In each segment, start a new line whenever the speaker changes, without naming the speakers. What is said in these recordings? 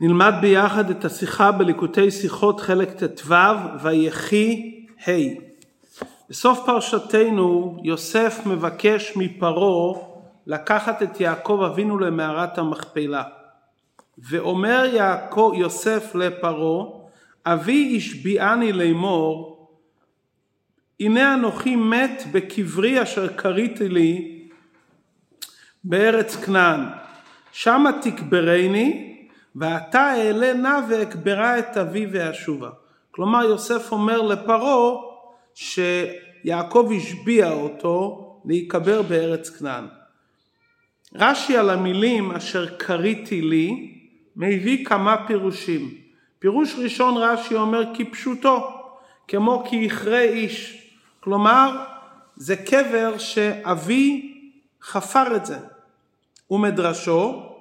נלמד ביחד את השיחה בליקוטי שיחות חלק ט"ו ויחי ה'. בסוף פרשתנו יוסף מבקש מפרעה לקחת את יעקב אבינו למערת המכפלה. ואומר יעקב, יוסף לפרעה אבי השביעני לאמור הנה אנוכי מת בקברי אשר כריתי לי בארץ כנען שמה תקברני ואתה אעלה נא ואקברה את אבי ואשובה. כלומר יוסף אומר לפרעה שיעקב השביע אותו להיקבר בארץ כנען. רש"י על המילים אשר קריתי לי מביא כמה פירושים. פירוש ראשון רש"י אומר כפשוטו, כמו כי יכרה איש. כלומר זה קבר שאבי חפר את זה. ומדרשו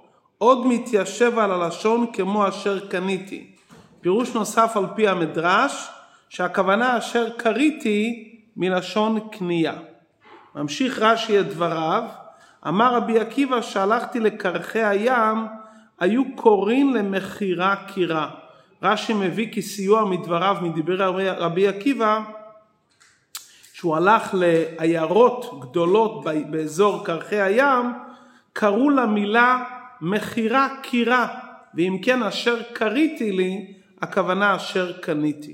עוד מתיישב על הלשון כמו אשר קניתי. פירוש נוסף על פי המדרש שהכוונה אשר קריתי מלשון קנייה. ממשיך רש"י את דבריו, אמר רבי עקיבא שהלכתי לקרחי הים היו קוראים למכירה קירה. רש"י מביא כסיוע מדבריו מדברי רבי עקיבא שהוא הלך לעיירות גדולות באזור קרחי הים קראו למילה מכירה קירה, ואם כן אשר קריתי לי, הכוונה אשר קניתי.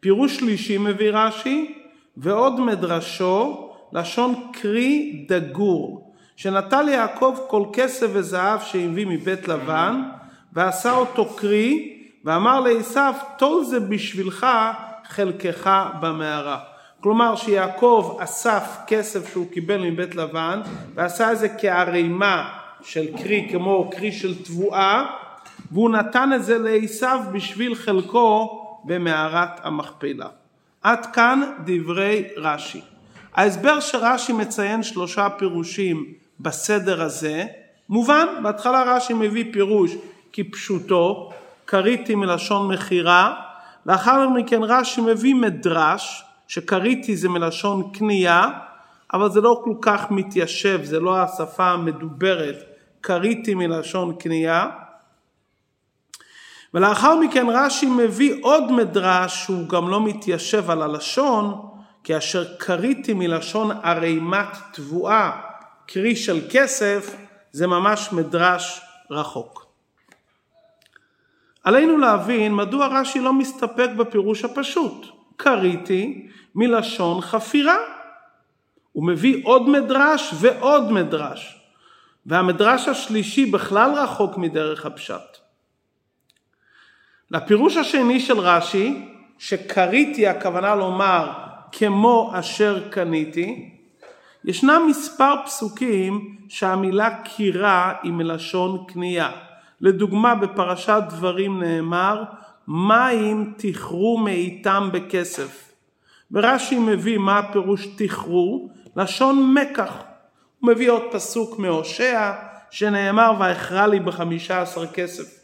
פירוש שלישי מביא רש"י, ועוד מדרשו, לשון קרי דגור, שנטל יעקב כל כסף וזהב שהביא מבית לבן, ועשה אותו קרי, ואמר לעשו, טול זה בשבילך חלקך במערה. כלומר שיעקב אסף כסף שהוא קיבל מבית לבן ועשה את זה כערימה של קרי כמו קרי של תבואה והוא נתן את זה לעשו בשביל חלקו במערת המכפלה. עד כאן דברי רש"י. ההסבר שרש"י מציין שלושה פירושים בסדר הזה מובן, בהתחלה רש"י מביא פירוש כפשוטו, קריתי מלשון מכירה, לאחר מכן רש"י מביא מדרש, שקריתי זה מלשון קנייה, אבל זה לא כל כך מתיישב, זה לא השפה המדוברת, קריתי מלשון קנייה. ולאחר מכן רש"י מביא עוד מדרש שהוא גם לא מתיישב על הלשון, כי אשר קריתי מלשון ערימת תבואה, קרי של כסף, זה ממש מדרש רחוק. עלינו להבין מדוע רש"י לא מסתפק בפירוש הפשוט, קריתי מלשון חפירה. הוא מביא עוד מדרש ועוד מדרש. והמדרש השלישי בכלל רחוק מדרך הפשט. לפירוש השני של רש"י, שקריתי הכוונה לומר כמו אשר קניתי, ישנם מספר פסוקים שהמילה קירה היא מלשון קנייה. לדוגמה בפרשת דברים נאמר מים תכרו מאיתם בכסף. ורש"י מביא מה הפירוש תכרו, לשון מקח. הוא מביא עוד פסוק מהושע שנאמר ואכרה לי בחמישה עשר כסף.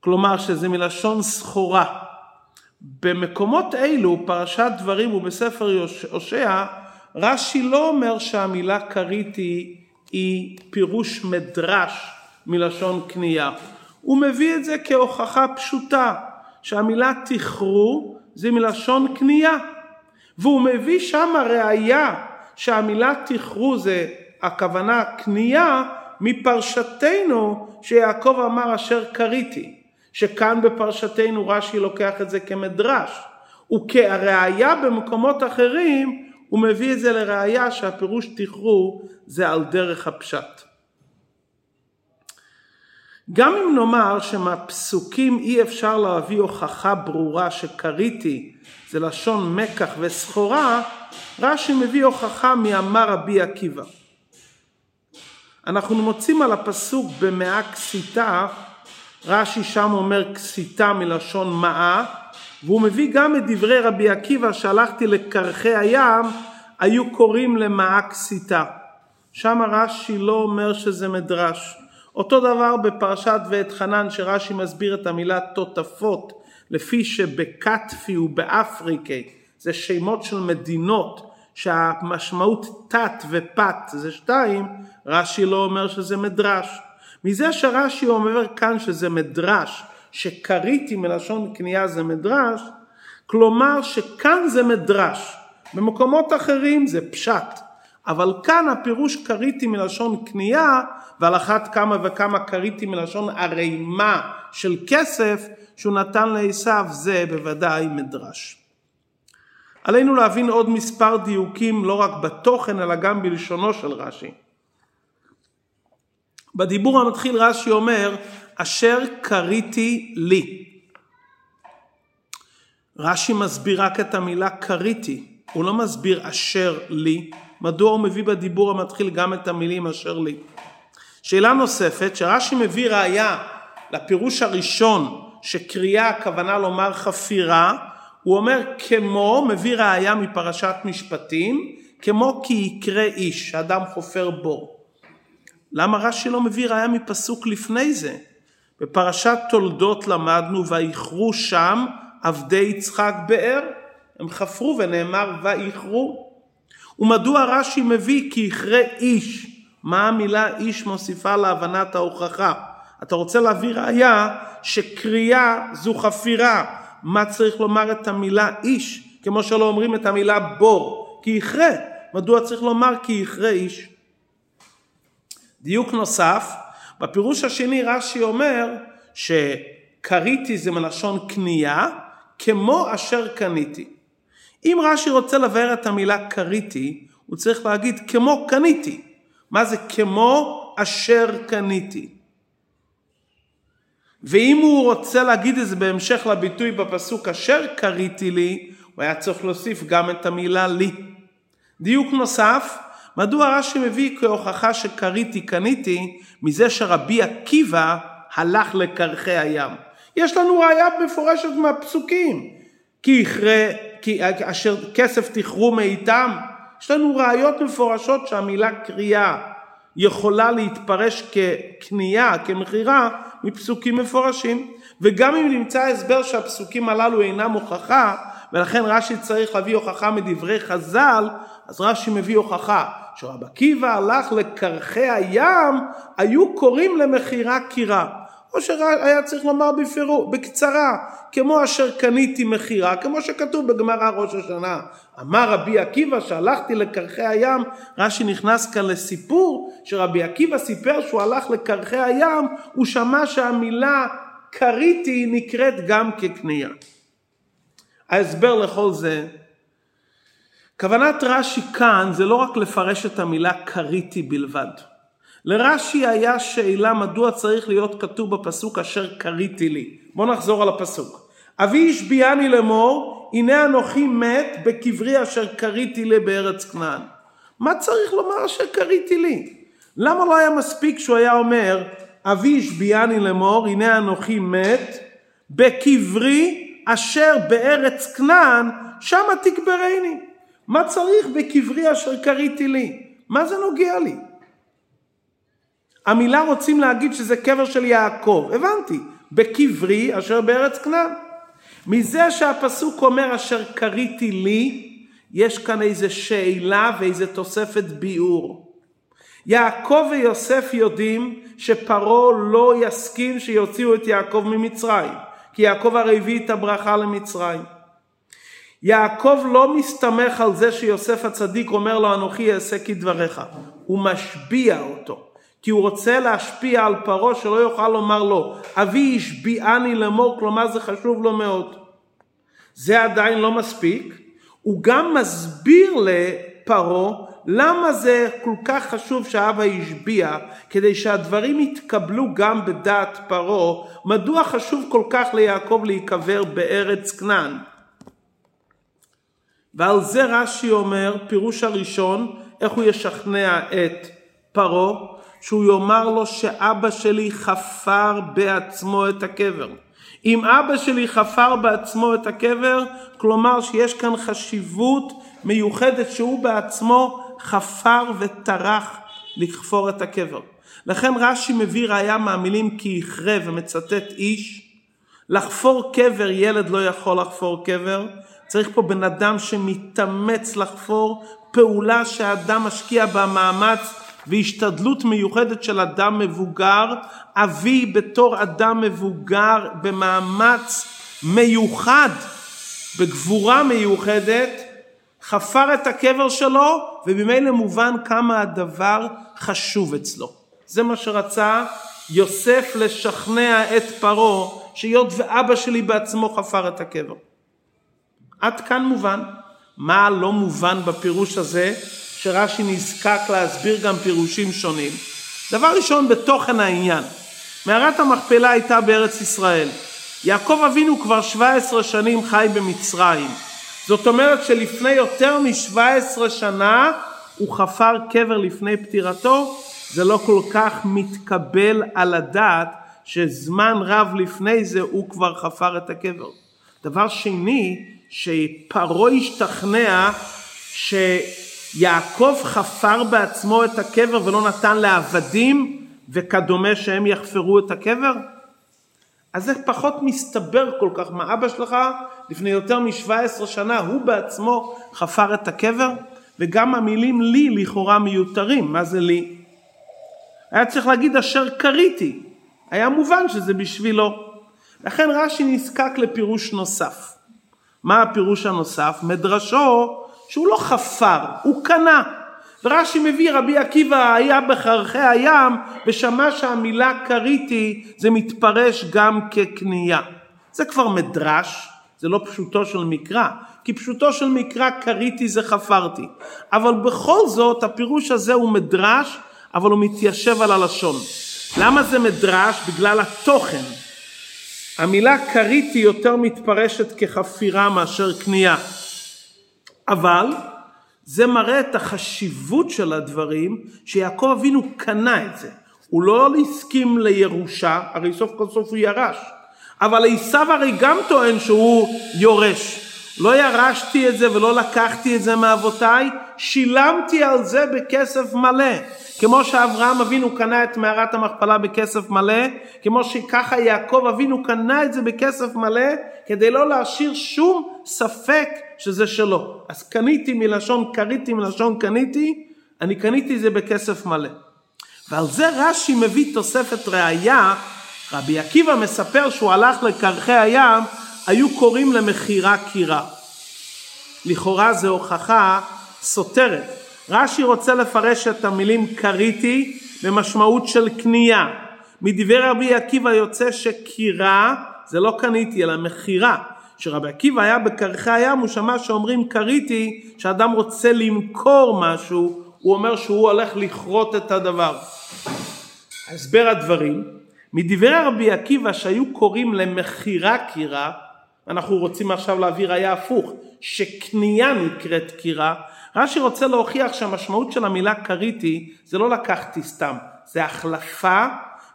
כלומר שזה מלשון סחורה. במקומות אלו, פרשת דברים ובספר הושע, רש"י לא אומר שהמילה כריתי היא פירוש מדרש מלשון קנייה. הוא מביא את זה כהוכחה פשוטה, שהמילה תכרו זה מלשון קנייה. והוא מביא שם ראייה שהמילה תכרו זה הכוונה קנייה מפרשתנו שיעקב אמר אשר קריתי. שכאן בפרשתנו רש"י לוקח את זה כמדרש. וכראיה במקומות אחרים הוא מביא את זה לראיה שהפירוש תכרו זה על דרך הפשט. גם אם נאמר שמהפסוקים אי אפשר להביא הוכחה ברורה שקריתי זה לשון מקח וסחורה, רש"י מביא הוכחה מאמר רבי עקיבא. אנחנו מוצאים על הפסוק במאה כסיתה, רש"י שם אומר כסיתה מלשון מאה, והוא מביא גם את דברי רבי עקיבא שהלכתי לקרחי הים, היו קוראים למאה כסיתה. שם רש"י לא אומר שזה מדרש. אותו דבר בפרשת ואת חנן שרש"י מסביר את המילה תותפות לפי שבקטפי ובאפריקי זה שמות של מדינות שהמשמעות תת ופת זה שתיים רש"י לא אומר שזה מדרש. מזה שרש"י אומר כאן שזה מדרש, שכריתי מלשון קנייה זה מדרש, כלומר שכאן זה מדרש, במקומות אחרים זה פשט, אבל כאן הפירוש כריתי מלשון קנייה, ועל אחת כמה וכמה כריתי מלשון ערימה של כסף שהוא נתן לעשו, זה בוודאי מדרש. עלינו להבין עוד מספר דיוקים לא רק בתוכן אלא גם בלשונו של רש"י. בדיבור המתחיל רש"י אומר, אשר כריתי לי. רש"י מסביר רק את המילה כריתי, הוא לא מסביר אשר לי, מדוע הוא מביא בדיבור המתחיל גם את המילים אשר לי. שאלה נוספת, שרש"י מביא ראיה לפירוש הראשון שקריאה הכוונה לומר חפירה, הוא אומר כמו, מביא ראיה מפרשת משפטים, כמו כי יקרה איש, שאדם חופר בור. למה רש"י לא מביא ראיה מפסוק לפני זה? בפרשת תולדות למדנו ויכרו שם עבדי יצחק באר, הם חפרו ונאמר ויכרו. ומדוע רש"י מביא כי יכרה איש? מה המילה איש מוסיפה להבנת ההוכחה? אתה רוצה להביא ראיה שקריאה זו חפירה. מה צריך לומר את המילה איש? כמו שלא אומרים את המילה בור, כי יכרה. מדוע צריך לומר כי יכרה איש? דיוק נוסף, בפירוש השני רש"י אומר שקריתי זה מלשון קנייה, כמו אשר קניתי. אם רש"י רוצה לבאר את המילה קריתי, הוא צריך להגיד כמו קניתי. מה זה כמו אשר קניתי? ואם הוא רוצה להגיד את זה בהמשך לביטוי בפסוק אשר קריתי לי, הוא היה צריך להוסיף גם את המילה לי. דיוק נוסף, מדוע רש"י מביא כהוכחה שקריתי קניתי מזה שרבי עקיבא הלך לקרחי הים. יש לנו ראיה מפורשת מהפסוקים. כי יכרה, כי אשר כסף תכרו מאיתם. יש לנו ראיות מפורשות שהמילה קריאה יכולה להתפרש כקנייה, כמכירה, מפסוקים מפורשים. וגם אם נמצא הסבר שהפסוקים הללו אינם הוכחה, ולכן רש"י צריך להביא הוכחה מדברי חז"ל, אז רש"י מביא הוכחה שרב עקיבא הלך לקרחי הים, היו קוראים למכירה קירה. או שהיה צריך לומר בפירו, בקצרה, כמו אשר קניתי מכירה, כמו שכתוב בגמרא ראש השנה. אמר רבי עקיבא שהלכתי לקרחי הים, רש"י נכנס כאן לסיפור שרבי עקיבא סיפר שהוא הלך לקרחי הים, הוא שמע שהמילה קריתי נקראת גם כקנייה. ההסבר לכל זה, כוונת רש"י כאן זה לא רק לפרש את המילה קריתי בלבד. לרש"י היה שאלה מדוע צריך להיות כתוב בפסוק אשר קריתי לי. בואו נחזור על הפסוק. אבי השביעני לאמור הנה אנוכי מת בקברי אשר קריתי לי בארץ כנען. מה צריך לומר אשר קריתי לי? למה לא היה מספיק שהוא היה אומר אבי השביעני לאמור הנה אנוכי מת בקברי אשר בארץ כנען שמה תקברני. מה צריך בקברי אשר קריתי לי? מה זה נוגע לי? המילה רוצים להגיד שזה קבר של יעקב, הבנתי, בקברי אשר בארץ כנען. מזה שהפסוק אומר אשר קריתי לי, יש כאן איזה שאלה ואיזה תוספת ביאור. יעקב ויוסף יודעים שפרעה לא יסכים שיוציאו את יעקב ממצרים, כי יעקב הרי הביא את הברכה למצרים. יעקב לא מסתמך על זה שיוסף הצדיק אומר לו אנוכי אעשה כדבריך, הוא משביע אותו. כי הוא רוצה להשפיע על פרעה שלא יוכל לומר לו, אבי השביעני לאמור, כלומר זה חשוב לו מאוד. זה עדיין לא מספיק, הוא גם מסביר לפרעה למה זה כל כך חשוב שאבא השביע, כדי שהדברים יתקבלו גם בדעת פרעה, מדוע חשוב כל כך ליעקב להיקבר בארץ כנען. ועל זה רש"י אומר, פירוש הראשון, איך הוא ישכנע את פרעה, שהוא יאמר לו שאבא שלי חפר בעצמו את הקבר. אם אבא שלי חפר בעצמו את הקבר, כלומר שיש כאן חשיבות מיוחדת שהוא בעצמו חפר וטרח לחפור את הקבר. לכן רש"י מביא ראיה מהמילים כי יכרה ומצטט איש. לחפור קבר ילד לא יכול לחפור קבר, צריך פה בן אדם שמתאמץ לחפור פעולה שהאדם משקיע בה מאמץ והשתדלות מיוחדת של אדם מבוגר, אבי בתור אדם מבוגר במאמץ מיוחד, בגבורה מיוחדת, חפר את הקבר שלו, וממילא מובן כמה הדבר חשוב אצלו. זה מה שרצה יוסף לשכנע את פרעה, שהיות ואבא שלי בעצמו חפר את הקבר. עד כאן מובן. מה לא מובן בפירוש הזה, שרש"י נזקק להסביר גם פירושים שונים? דבר ראשון, בתוכן העניין. מערת המכפלה הייתה בארץ ישראל. יעקב אבינו כבר 17 שנים חי במצרים. זאת אומרת שלפני יותר מ-17 שנה הוא חפר קבר לפני פטירתו, זה לא כל כך מתקבל על הדעת שזמן רב לפני זה הוא כבר חפר את הקבר. דבר שני, שפרעה השתכנע שיעקב חפר בעצמו את הקבר ולא נתן לעבדים וכדומה שהם יחפרו את הקבר? אז זה פחות מסתבר כל כך מה אבא שלך לפני יותר מ-17 שנה הוא בעצמו חפר את הקבר וגם המילים לי לכאורה מיותרים, מה זה לי? היה צריך להגיד אשר קריתי, היה מובן שזה בשבילו. לכן רש"י נזקק לפירוש נוסף. מה הפירוש הנוסף? מדרשו שהוא לא חפר, הוא קנה. ורש"י מביא רבי עקיבא היה בחרכי הים ושמע שהמילה כריתי זה מתפרש גם כקנייה. זה כבר מדרש, זה לא פשוטו של מקרא, כי פשוטו של מקרא כריתי זה חפרתי. אבל בכל זאת הפירוש הזה הוא מדרש, אבל הוא מתיישב על הלשון. למה זה מדרש? בגלל התוכן. המילה כריתי יותר מתפרשת כחפירה מאשר קנייה. אבל זה מראה את החשיבות של הדברים שיעקב אבינו קנה את זה. הוא לא הסכים לירושה, הרי סוף כל סוף הוא ירש. אבל עשיו הרי גם טוען שהוא יורש. לא ירשתי את זה ולא לקחתי את זה מאבותיי, שילמתי על זה בכסף מלא. כמו שאברהם אבינו קנה את מערת המכפלה בכסף מלא, כמו שככה יעקב אבינו קנה את זה בכסף מלא, כדי לא להשאיר שום ספק שזה שלו. אז קניתי מלשון קריתי מלשון קניתי, אני קניתי זה בכסף מלא. ועל זה רש"י מביא תוספת ראייה, רבי עקיבא מספר שהוא הלך לקרחי הים, היו קוראים למכירה קירה. לכאורה זו הוכחה סותרת. רש"י רוצה לפרש את המילים קריתי במשמעות של קנייה. מדברי רבי עקיבא יוצא שקירה זה לא קניתי אלא מכירה. כשרבי עקיבא היה בקרחי הים הוא שמע שאומרים קריתי שאדם רוצה למכור משהו הוא אומר שהוא הולך לכרות את הדבר. הסבר הדברים מדברי רבי עקיבא שהיו קוראים למכירה קירה אנחנו רוצים עכשיו להביא ראיה הפוך שקנייה נקראת קירה רש"י רוצה להוכיח שהמשמעות של המילה כריתי זה לא לקחתי סתם, זה החלפה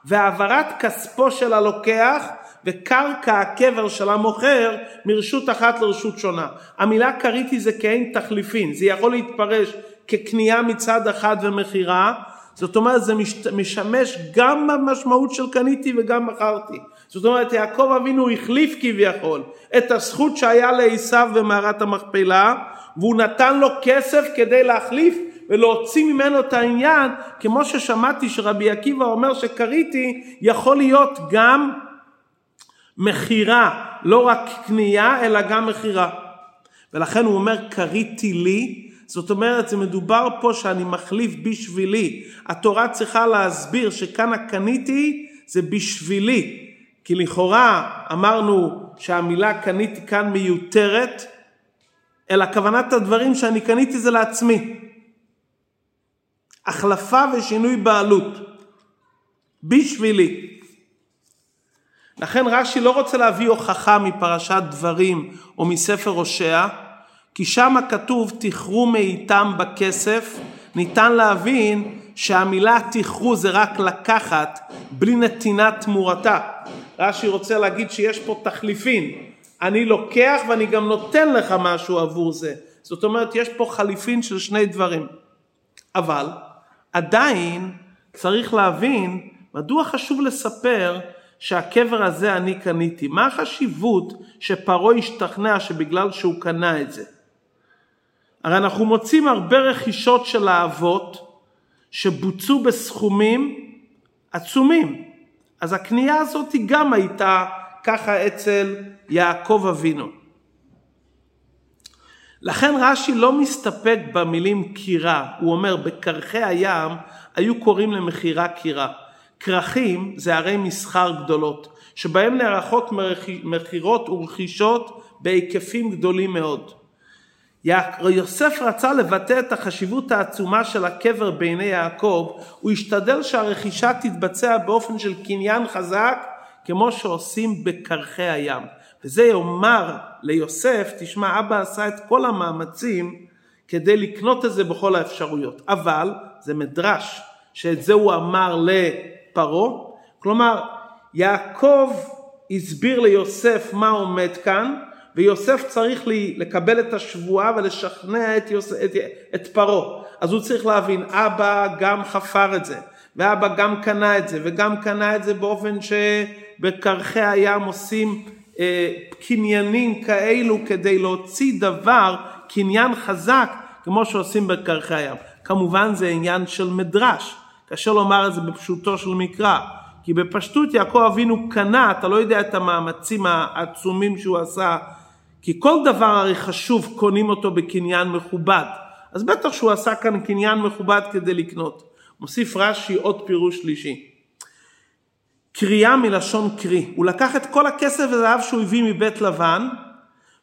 והעברת כספו של הלוקח וקרקע הקבר של המוכר מרשות אחת לרשות שונה. המילה כריתי זה כאין תחליפין, זה יכול להתפרש כקנייה מצד אחד ומכירה, זאת אומרת זה משמש גם במשמעות של קניתי וגם מכרתי. זאת אומרת יעקב אבינו החליף כביכול את הזכות שהיה לעשו במערת המכפלה והוא נתן לו כסף כדי להחליף ולהוציא ממנו את העניין, כמו ששמעתי שרבי עקיבא אומר שקריתי יכול להיות גם מכירה, לא רק קנייה אלא גם מכירה. ולכן הוא אומר קריתי לי, זאת אומרת זה מדובר פה שאני מחליף בשבילי. התורה צריכה להסביר שכאן הקניתי זה בשבילי. כי לכאורה אמרנו שהמילה קניתי כאן מיותרת, אלא כוונת הדברים שאני קניתי זה לעצמי. החלפה ושינוי בעלות. בשבילי. לכן רש"י לא רוצה להביא הוכחה מפרשת דברים או מספר הושע, כי שם כתוב תכרו מאיתם בכסף, ניתן להבין שהמילה תכרו זה רק לקחת בלי נתינת תמורתה. רש"י רוצה להגיד שיש פה תחליפין, אני לוקח ואני גם נותן לך משהו עבור זה. זאת אומרת, יש פה חליפין של שני דברים. אבל עדיין צריך להבין מדוע חשוב לספר שהקבר הזה אני קניתי. מה החשיבות שפרעה השתכנע שבגלל שהוא קנה את זה? הרי אנחנו מוצאים הרבה רכישות של האבות שבוצעו בסכומים עצומים. אז הקנייה הזאת גם הייתה ככה אצל יעקב אבינו. לכן רש"י לא מסתפק במילים קירה, הוא אומר בקרחי הים היו קוראים למכירה קירה. כרכים זה ערי מסחר גדולות, שבהם נערכות מכירות ורכישות בהיקפים גדולים מאוד. יוסף רצה לבטא את החשיבות העצומה של הקבר בעיני יעקב, הוא השתדל שהרכישה תתבצע באופן של קניין חזק, כמו שעושים בקרחי הים. וזה יאמר ליוסף, תשמע, אבא עשה את כל המאמצים כדי לקנות את זה בכל האפשרויות. אבל זה מדרש, שאת זה הוא אמר לפרעה. כלומר, יעקב הסביר ליוסף מה עומד כאן, ויוסף צריך לי, לקבל את השבועה ולשכנע את, את, את פרעה. אז הוא צריך להבין, אבא גם חפר את זה, ואבא גם קנה את זה, וגם קנה את זה באופן שבקרחי הים עושים אה, קניינים כאלו כדי להוציא דבר, קניין חזק, כמו שעושים בקרחי הים. כמובן זה עניין של מדרש, קשה לומר את זה בפשוטו של מקרא. כי בפשטות יעקב אבינו קנה, אתה לא יודע את המאמצים העצומים שהוא עשה כי כל דבר הרי חשוב קונים אותו בקניין מכובד. אז בטח שהוא עשה כאן קניין מכובד כדי לקנות. מוסיף רש"י עוד פירוש שלישי. קריאה מלשון קרי. הוא לקח את כל הכסף וזהב שהוא הביא מבית לבן,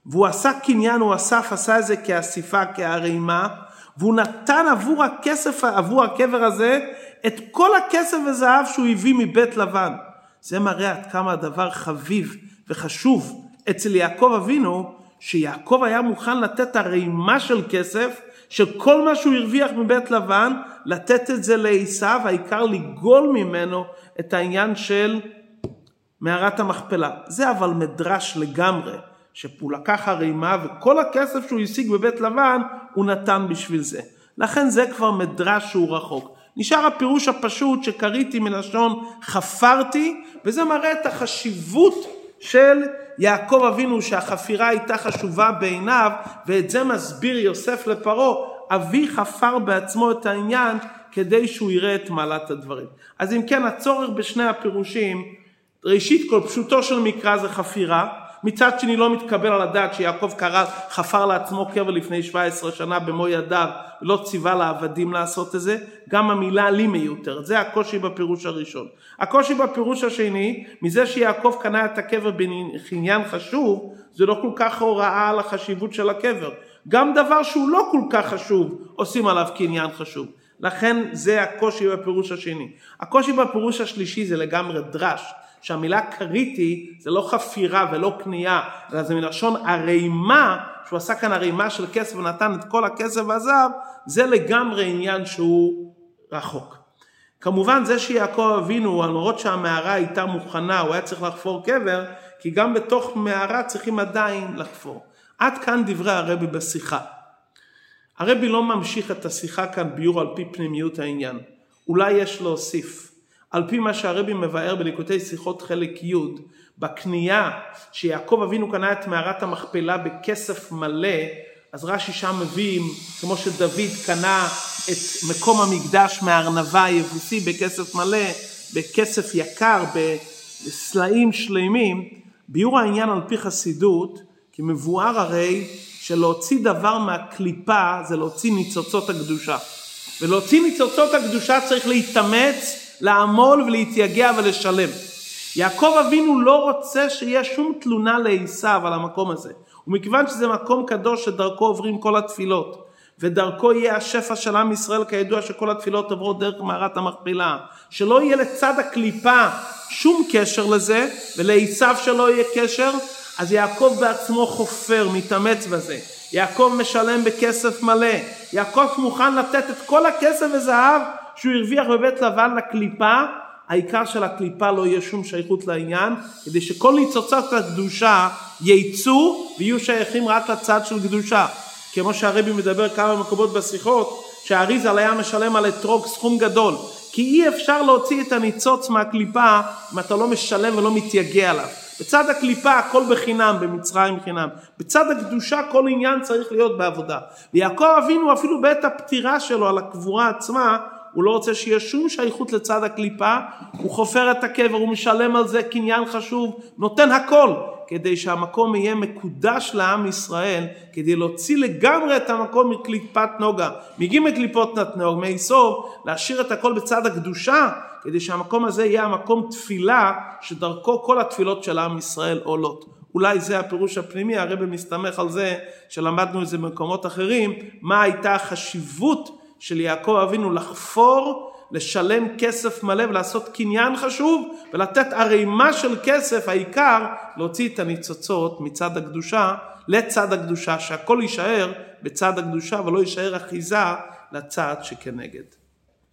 והוא עשה קניין, הוא אסף, עשה את זה כאסיפה, כערימה, והוא נתן עבור הכסף, עבור הקבר הזה, את כל הכסף וזהב שהוא הביא מבית לבן. זה מראה עד כמה הדבר חביב וחשוב אצל יעקב אבינו, שיעקב היה מוכן לתת ערימה של כסף, שכל מה שהוא הרוויח מבית לבן, לתת את זה לעשיו, העיקר לגאול ממנו את העניין של מערת המכפלה. זה אבל מדרש לגמרי, שהוא לקח ערימה וכל הכסף שהוא השיג בבית לבן, הוא נתן בשביל זה. לכן זה כבר מדרש שהוא רחוק. נשאר הפירוש הפשוט שקריתי מלשון חפרתי, וזה מראה את החשיבות של יעקב אבינו שהחפירה הייתה חשובה בעיניו ואת זה מסביר יוסף לפרעה אבי חפר בעצמו את העניין כדי שהוא יראה את מעלת הדברים. אז אם כן הצורך בשני הפירושים ראשית כל פשוטו של מקרא זה חפירה מצד שני לא מתקבל על הדעת שיעקב קרא חפר לעצמו קבר לפני 17 שנה במו ידיו ולא ציווה לעבדים לעשות את זה, גם המילה לי מיותרת, זה הקושי בפירוש הראשון. הקושי בפירוש השני, מזה שיעקב קנה את הקבר בעניין חשוב, זה לא כל כך הוראה על החשיבות של הקבר. גם דבר שהוא לא כל כך חשוב, עושים עליו כעניין חשוב. לכן זה הקושי בפירוש השני. הקושי בפירוש השלישי זה לגמרי דרש. שהמילה קריטי זה לא חפירה ולא קנייה, אלא זה מלשון ערימה, שהוא עשה כאן ערימה של כסף ונתן את כל הכסף והזהב, זה לגמרי עניין שהוא רחוק. כמובן זה שיעקב אבינו, למרות שהמערה הייתה מוכנה, הוא היה צריך לחפור קבר, כי גם בתוך מערה צריכים עדיין לחפור. עד כאן דברי הרבי בשיחה. הרבי לא ממשיך את השיחה כאן ביור על פי פנימיות העניין. אולי יש להוסיף. על פי מה שהרבי מבאר בליקוטי שיחות חלק י', בקנייה שיעקב אבינו קנה את מערת המכפלה בכסף מלא, אז רש"י שם מביא, כמו שדוד קנה את מקום המקדש מהארנבה היבוסי בכסף מלא, בכסף יקר, בסלעים שלמים, ביור העניין על פי חסידות, כי מבואר הרי שלהוציא דבר מהקליפה זה להוציא ניצוצות הקדושה. ולהוציא ניצוצות הקדושה צריך להתאמץ לעמול ולהתייגע ולשלם. יעקב אבינו לא רוצה שיהיה שום תלונה לעשיו על המקום הזה. ומכיוון שזה מקום קדוש שדרכו עוברים כל התפילות, ודרכו יהיה השפע של עם ישראל כידוע שכל התפילות עוברות דרך מערת המכפלה, שלא יהיה לצד הקליפה שום קשר לזה, ולעשיו שלא יהיה קשר, אז יעקב בעצמו חופר, מתאמץ בזה. יעקב משלם בכסף מלא. יעקב מוכן לתת את כל הכסף וזהב שהוא הרוויח בבית לבן לקליפה, העיקר של הקליפה לא יהיה שום שייכות לעניין, כדי שכל ניצוצות הקדושה ייצאו ויהיו שייכים רק לצד של קדושה. כמו שהרבי מדבר כמה מקומות בשיחות, שהאריזל היה משלם על אתרוג סכום גדול. כי אי אפשר להוציא את הניצוץ מהקליפה אם אתה לא משלם ולא מתייגע עליו. בצד הקליפה הכל בחינם, במצרים חינם. בצד הקדושה כל עניין צריך להיות בעבודה. ויעקב אבינו אפילו בעת הפטירה שלו על הקבורה עצמה, הוא לא רוצה שיהיה שום שייכות לצד הקליפה, הוא חופר את הקבר, הוא משלם על זה קניין חשוב, נותן הכל, כדי שהמקום יהיה מקודש לעם ישראל, כדי להוציא לגמרי את המקום מקליפת נוגה, מג' קליפות נתנוג, מיסוב, להשאיר את הכל בצד הקדושה, כדי שהמקום הזה יהיה המקום תפילה, שדרכו כל התפילות של עם ישראל עולות. אולי זה הפירוש הפנימי, הרב מסתמך על זה שלמדנו את זה במקומות אחרים, מה הייתה החשיבות של יעקב אבינו לחפור, לשלם כסף מלא ולעשות קניין חשוב ולתת ערימה של כסף, העיקר להוציא את הניצוצות מצד הקדושה לצד הקדושה, שהכל יישאר בצד הקדושה ולא יישאר אחיזה לצד שכנגד.